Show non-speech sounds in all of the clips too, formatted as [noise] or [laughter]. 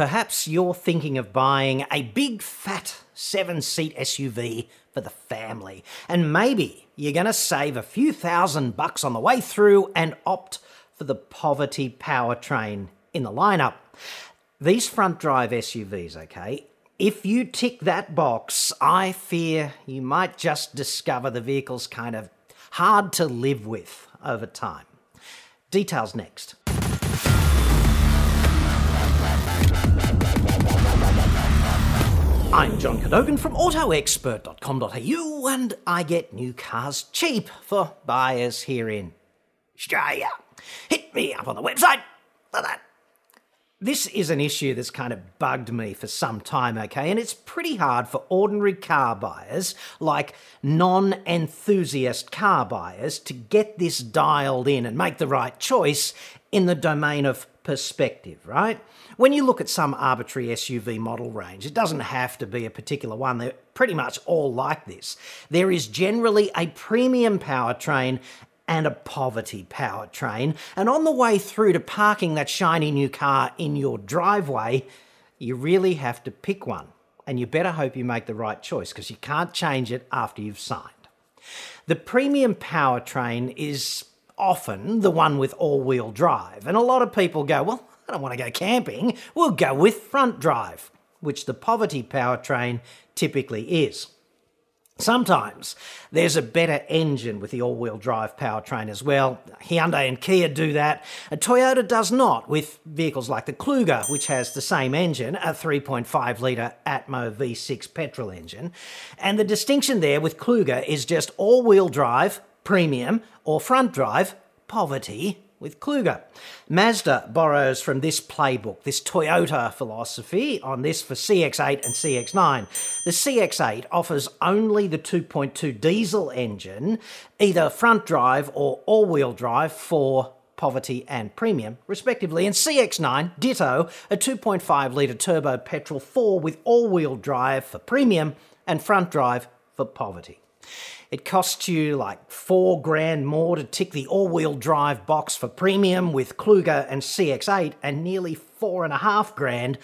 perhaps you're thinking of buying a big fat seven seat SUV for the family. And maybe you're going to save a few thousand bucks on the way through and opt for the poverty powertrain in the lineup. These front drive SUVs, okay, if you tick that box, I fear you might just discover the vehicle's kind of hard to live with over time. Details next. I'm John Cadogan from AutoExpert.com.au and I get new cars cheap for buyers here in Australia. Hit me up on the website for that. This is an issue that's kind of bugged me for some time, okay? And it's pretty hard for ordinary car buyers, like non enthusiast car buyers, to get this dialed in and make the right choice in the domain of perspective, right? When you look at some arbitrary SUV model range, it doesn't have to be a particular one. They're pretty much all like this. There is generally a premium powertrain and a poverty powertrain. And on the way through to parking that shiny new car in your driveway, you really have to pick one. And you better hope you make the right choice because you can't change it after you've signed. The premium powertrain is often the one with all wheel drive. And a lot of people go, well, I don't want to go camping. We'll go with front drive, which the poverty powertrain typically is. Sometimes there's a better engine with the all wheel drive powertrain as well. Hyundai and Kia do that. Toyota does not with vehicles like the Kluger, which has the same engine, a 3.5 litre Atmo V6 petrol engine. And the distinction there with Kluger is just all wheel drive, premium, or front drive, poverty, with Kluger. Mazda borrows from this playbook, this Toyota philosophy, on this for CX8 and CX9. The CX8 offers only the 2.2 diesel engine, either front drive or all wheel drive for poverty and premium, respectively. And CX9, ditto, a 2.5 litre turbo petrol 4 with all wheel drive for premium and front drive for poverty. It costs you like four grand more to tick the all wheel drive box for premium with Kluger and CX8, and nearly four and a half grand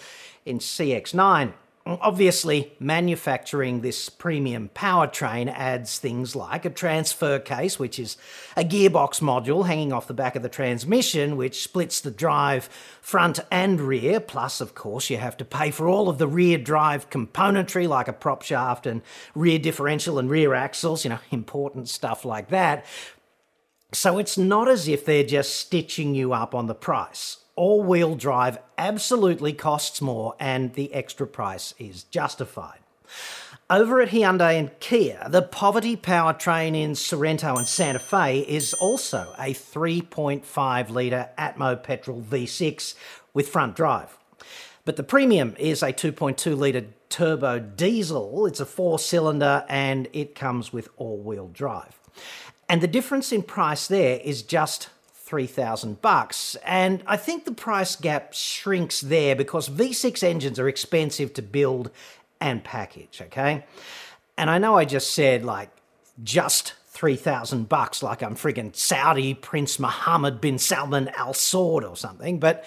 in CX9. Obviously, manufacturing this premium powertrain adds things like a transfer case, which is a gearbox module hanging off the back of the transmission, which splits the drive front and rear. Plus, of course, you have to pay for all of the rear drive componentry, like a prop shaft and rear differential and rear axles, you know, [laughs] important stuff like that. So it's not as if they're just stitching you up on the price all wheel drive absolutely costs more and the extra price is justified. Over at Hyundai and Kia, the poverty powertrain in Sorento and Santa Fe is also a 3.5 litre Atmo petrol V6 with front drive. But the premium is a 2.2 litre turbo diesel. It's a four cylinder and it comes with all wheel drive. And the difference in price there is just 3000 bucks and I think the price gap shrinks there because V6 engines are expensive to build and package, okay? And I know I just said like just 3000 bucks like I'm friggin' Saudi Prince Mohammed bin Salman Al Saud or something, but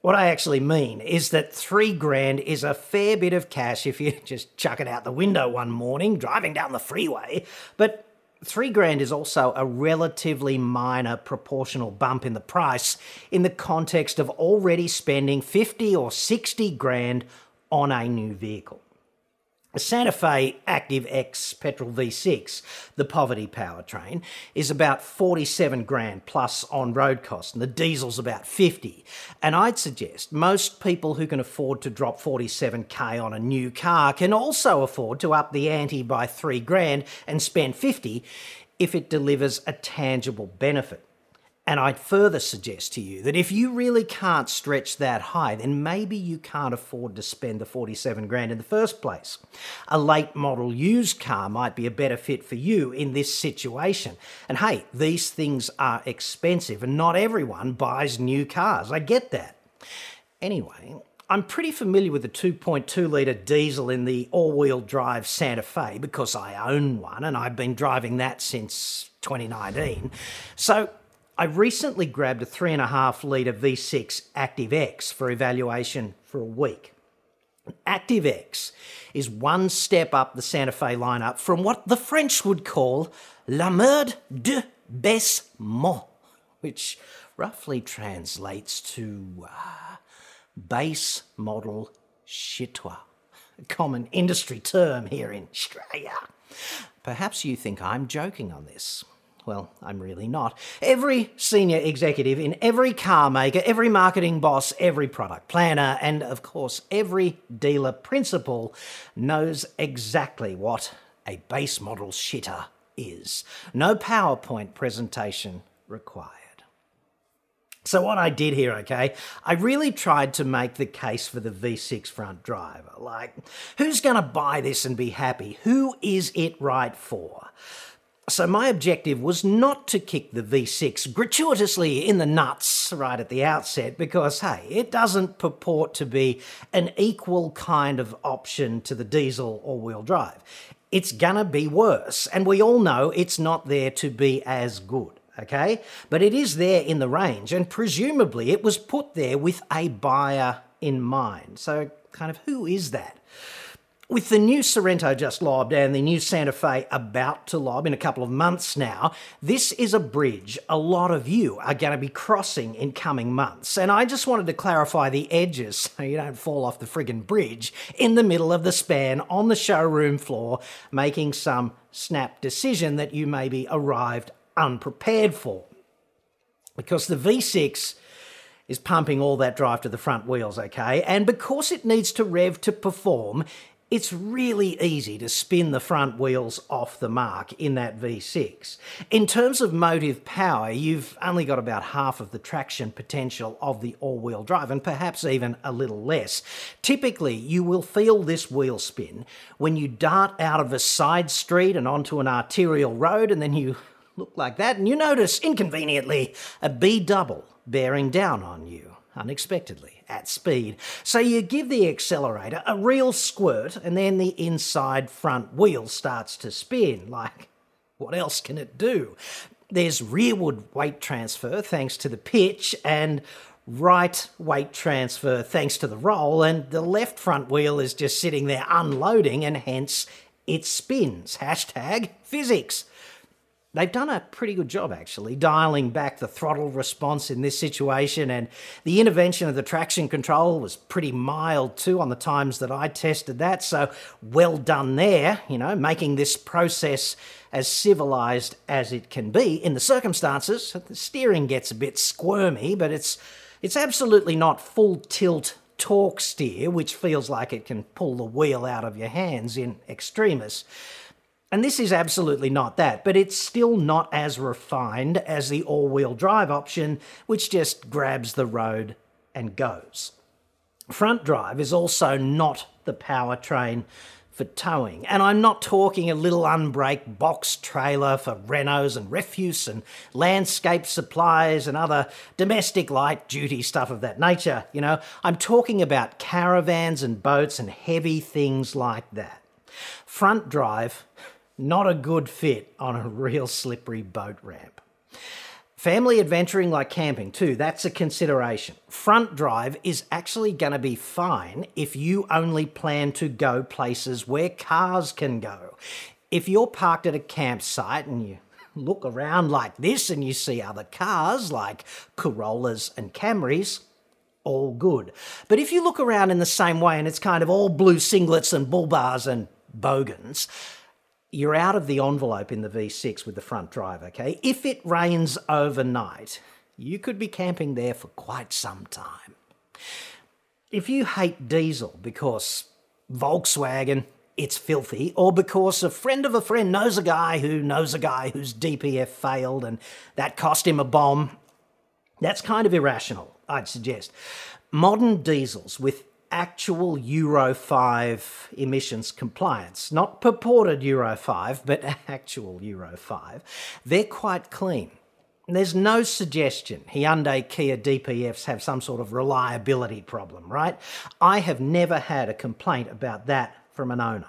what I actually mean is that three grand is a fair bit of cash if you [laughs] just chuck it out the window one morning driving down the freeway, but three grand is also a relatively minor proportional bump in the price in the context of already spending 50 or 60 grand on a new vehicle. The Santa Fe Active X petrol V6, the poverty powertrain, is about 47 grand plus on road costs, and the diesel's about 50. And I'd suggest most people who can afford to drop 47k on a new car can also afford to up the ante by 3 grand and spend 50 if it delivers a tangible benefit. And I'd further suggest to you that if you really can't stretch that high, then maybe you can't afford to spend the 47 grand in the first place. A late model used car might be a better fit for you in this situation. And hey, these things are expensive and not everyone buys new cars. I get that. Anyway, I'm pretty familiar with the 2.2 litre diesel in the all wheel drive Santa Fe because I own one and I've been driving that since 2019. So I recently grabbed a 3.5 litre V6 Active X for evaluation for a week. Active X is one step up the Santa Fe lineup from what the French would call la mode de baissement, which roughly translates to uh, base model chitois, a common industry term here in Australia. Perhaps you think I'm joking on this. Well, I'm really not. Every senior executive in every car maker, every marketing boss, every product planner, and of course, every dealer principal knows exactly what a base model shitter is. No PowerPoint presentation required. So, what I did here, okay, I really tried to make the case for the V6 front driver. Like, who's going to buy this and be happy? Who is it right for? So, my objective was not to kick the V6 gratuitously in the nuts right at the outset because, hey, it doesn't purport to be an equal kind of option to the diesel all wheel drive. It's gonna be worse, and we all know it's not there to be as good okay? But it is there in the range, and presumably it was put there with a buyer in mind. So, kind of, who is that? With the new Sorento just lobbed and the new Santa Fe about to lob in a couple of months now, this is a bridge a lot of you are going to be crossing in coming months. And I just wanted to clarify the edges [laughs] so you don't fall off the friggin' bridge in the middle of the span on the showroom floor, making some snap decision that you maybe arrived unprepared for. Because the V6 is pumping all that drive to the front wheels, okay? And because it needs to rev to perform, it's really easy to spin the front wheels off the mark in that V6. In terms of motive power, you've only got about half of the traction potential of the all-wheel drive, and perhaps even a little less. Typically, you will feel this wheel spin when you dart out of a side street and onto an arterial road, and then you look like that, and you notice, inconveniently, a B double bearing down on you unexpectedly at speed. So you give the accelerator a real squirt, and then the inside front wheel starts to spin. [laughs] Like, what else can it do? There's rearward weight transfer thanks to the pitch, and right weight transfer thanks to the roll, and the left front wheel is just sitting there unloading, and hence it spins. Hashtag physics. They've done a pretty good job, actually, dialing back the throttle response in this situation, and the intervention of the traction control was pretty mild too on the times that I tested that. So, well done there, you know, making this process as civilized as it can be in the circumstances. The steering gets a bit squirmy, but it's it's absolutely not full tilt torque steer, which feels like it can pull the wheel out of your hands in extremis. And this is absolutely not that, but it's still not as refined as the all wheel drive option, which just grabs the road and goes. Front drive is also not the powertrain for towing. And I'm not talking a little unbrake box trailer for Renaults and refuse and landscape supplies and other domestic light duty stuff of that nature. You know, I'm talking about caravans and boats and heavy things like that. Front drive not a good fit on a real slippery boat ramp. Family adventuring like camping, too, that's a consideration. Front drive is actually going to be fine if you only plan to go places where cars can go. If you're parked at a campsite and you look around like this and you see other cars like Corollas and Camrys, all good. But if you look around in the same way and it's kind of all blue singlets and bull bars and bogans, you're out of the envelope in the V6 with the front drive, okay? If it rains overnight, you could be camping there for quite some time. If you hate diesel because Volkswagen, it's filthy, or because a friend of a friend knows a guy who knows a guy whose DPF failed and that cost him a bomb, that's kind of irrational, I'd suggest. Modern diesels with actual Euro 5 emissions compliance, not purported Euro 5, but [laughs] actual Euro 5, they're quite clean. There's no suggestion Hyundai Kia DPFs have some sort of reliability problem, right? I have never had a complaint about that from an owner.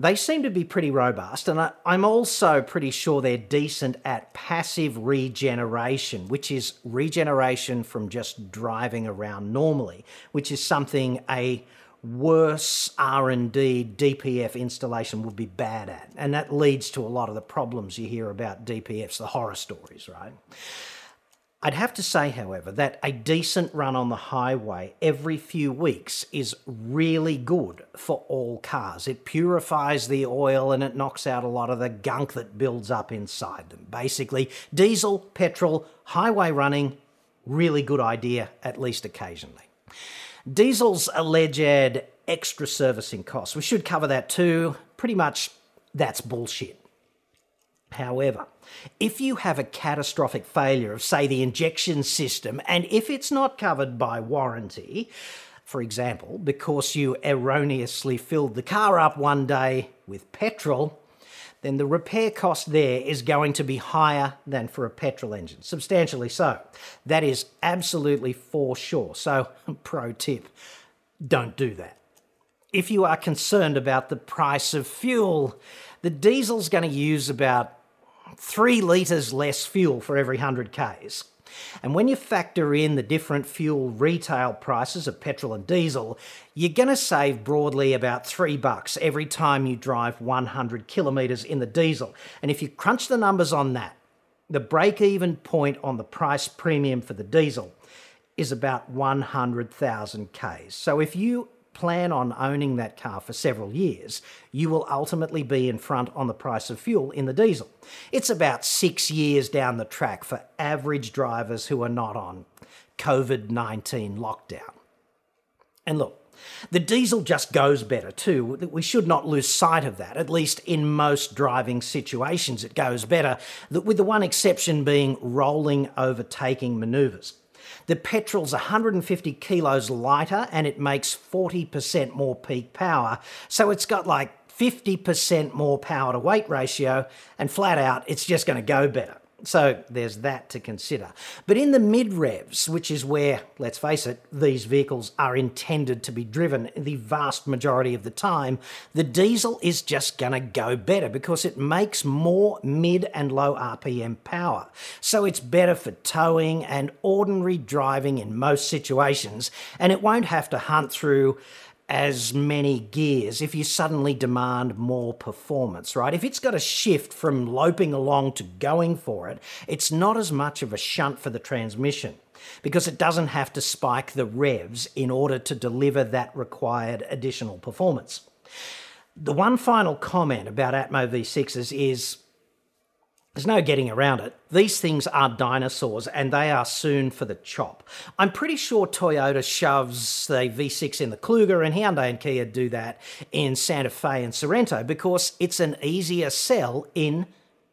They seem to be pretty robust, and I, I'm also pretty sure they're decent at passive regeneration, which is regeneration from just driving around normally, which is something a worse R&D DPF installation would be bad at. And that leads to a lot of the problems you hear about DPFs, the horror stories, right? I'd have to say, however, that a decent run on the highway every few weeks is really good for all cars. It purifies the oil and it knocks out a lot of the gunk that builds up inside them. Basically, diesel, petrol, highway running, really good idea, at least occasionally. Diesel's alleged extra servicing costs. We should cover that too. Pretty much that's bullshit. However, if you have a catastrophic failure of, say, the injection system, and if it's not covered by warranty, for example, because you erroneously filled the car up one day with petrol, then the repair cost there is going to be higher than for a petrol engine, substantially so. That is absolutely for sure. So, [laughs] pro tip don't do that. If you are concerned about the price of fuel, the diesel's going to use about three litres less fuel for every 100 Ks. And when you factor in the different fuel retail prices of petrol and diesel, you're going to save broadly about three bucks every time you drive 100 kilometres in the diesel. And if you crunch the numbers on that, the break even point on the price premium for the diesel is about 100,000 Ks. So if you plan on owning that car for several years, you will ultimately be in front on the price of fuel in the diesel. It's about six years down the track for average drivers who are not on COVID 19 lockdown. And look, the diesel just goes better too. We should not lose sight of that. At least in most driving situations, it goes better, with the one exception being rolling overtaking manoeuvres. The petrol's 150 kilos lighter and it makes 40% more peak power. So it's got like 50% more power to weight ratio, and flat out, it's just going to go better. So there's that to consider. But in the mid revs, which is where, let's face it, these vehicles are intended to be driven the vast majority of the time, the diesel is just going to go better because it makes more mid and low RPM power. So it's better for towing and ordinary driving in most situations, and it won't have to hunt through as many gears if you suddenly demand more performance, right? If it's got to shift from loping along to going for it, it's not as much of a shunt for the transmission because it doesn't have to spike the revs in order to deliver that required additional performance. The one final comment about Atmo V6s is there's no getting around it. These things are dinosaurs and they are soon for the chop. I'm pretty sure Toyota shoves the V6 in the Kluger and Hyundai and Kia do that in Santa Fe and Sorento because it's an easier sell in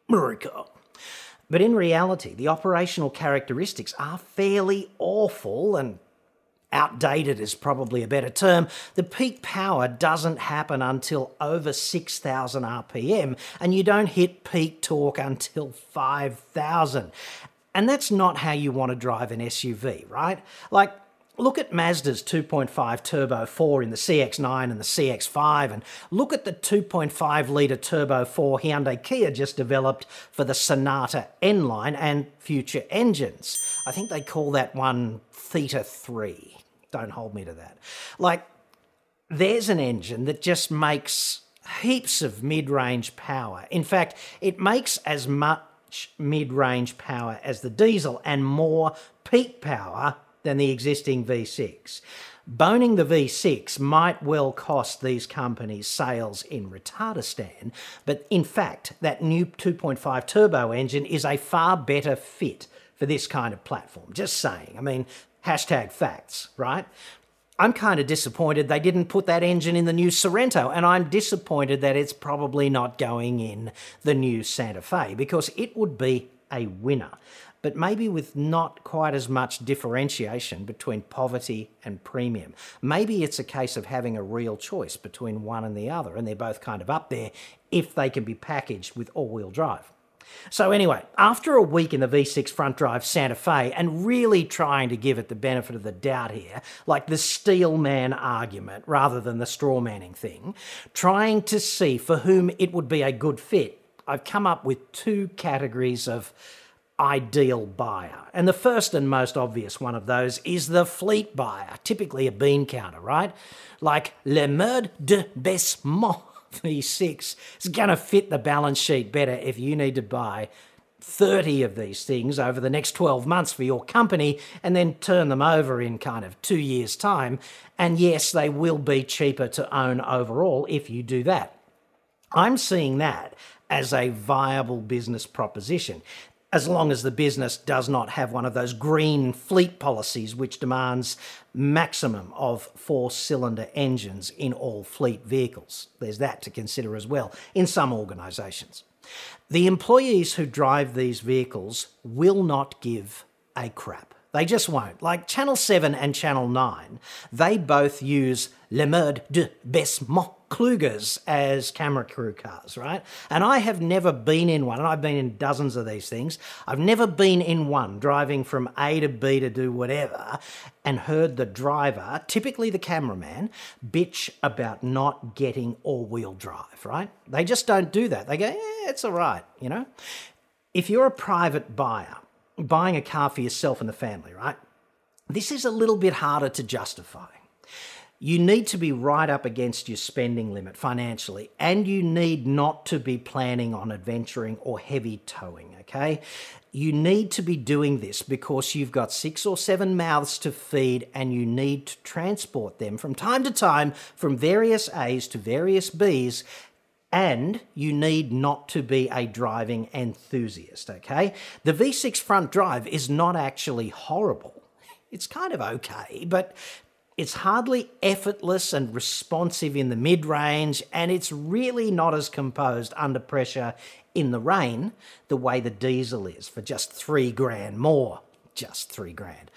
America. But in reality, the operational characteristics are fairly awful and outdated is probably a better term, the peak power doesn't happen until over 6,000 RPM, and you don't hit peak torque until 5,000. And that's not how you want to drive an SUV, right? Like, Look at Mazda's 2.5 Turbo 4 in the CX9 and the CX5, and look at the 2.5 litre Turbo 4 Hyundai Kia just developed for the Sonata N line and future engines. I think they call that one Theta 3 don't hold me to that. Like, there's an engine that just makes heaps of mid range power. In fact, it makes as much mid range power as the diesel and more peak power than the existing V6. Boning the V6 might well cost these companies sales in Retardistan, but in fact, that new 2.5 turbo engine is a far better fit for this kind of platform. Just saying. I mean, Hashtag facts, right? I'm kind of disappointed they didn't put that engine in the new Sorento, and I'm disappointed that it's probably not going in the new Santa Fe because it would be a winner. But maybe with not quite as much differentiation between poverty and premium. Maybe it's a case of having a real choice between one and the other, and they're both kind of up there if they can be packaged with all wheel drive. So, anyway, after a week in the V6 front drive Santa Fe and really trying to give it the benefit of the doubt here, like the steel man argument rather than the straw manning thing, trying to see for whom it would be a good fit, I've come up with two categories of ideal buyer. And the first and most obvious one of those is the fleet buyer, typically a bean counter, right? Like Le Merde de Baissement V6 is going to fit the balance sheet better if you need to buy 30 of these things over the next 12 months for your company and then turn them over in kind of two years' time. And yes, they will be cheaper to own overall if you do that. I'm seeing that as a viable business proposition as long as the business does not have one of those green fleet policies which demands maximum of four cylinder engines in all fleet vehicles. There's that to consider as well in some organisations. The employees who drive these vehicles will not give a crap. They just won't. Like Channel 7 and Channel 9, they both use Le mode de Baissement Klugers as camera crew cars, right? And I have never been in one, and I've been in dozens of these things. I've never been in one driving from A to B to do whatever and heard the driver, typically the cameraman, bitch about not getting all wheel drive, right? They just don't do that. They go, yeah, it's all right, you know? If you're a private buyer, buying a car for yourself and the family, right? This is a little bit harder to justify. You need to be right up against your spending limit financially, and you need not to be planning on adventuring or heavy towing, okay? You need to be doing this because you've got six or seven mouths to feed and you need to transport them from time to time from various A's to various B's and you need not to be a driving enthusiast, okay? The V6 front drive is not actually horrible. It's kind of okay, but it's hardly effortless and responsive in the mid range, and it's really not as composed under pressure in the rain the way the diesel is for just three grand more. Just three grand.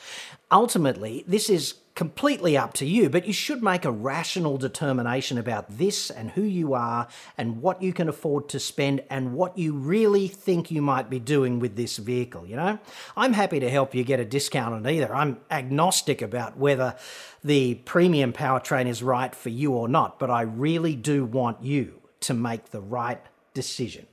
Ultimately, this is completely up to you, but you should make a rational determination about this and who you are and what you can afford to spend and what you really think you might be doing with this vehicle, you know? I'm happy to help you get a discount on either. I'm agnostic about whether the premium powertrain is right for you or not, but I really do want you to make the right decision.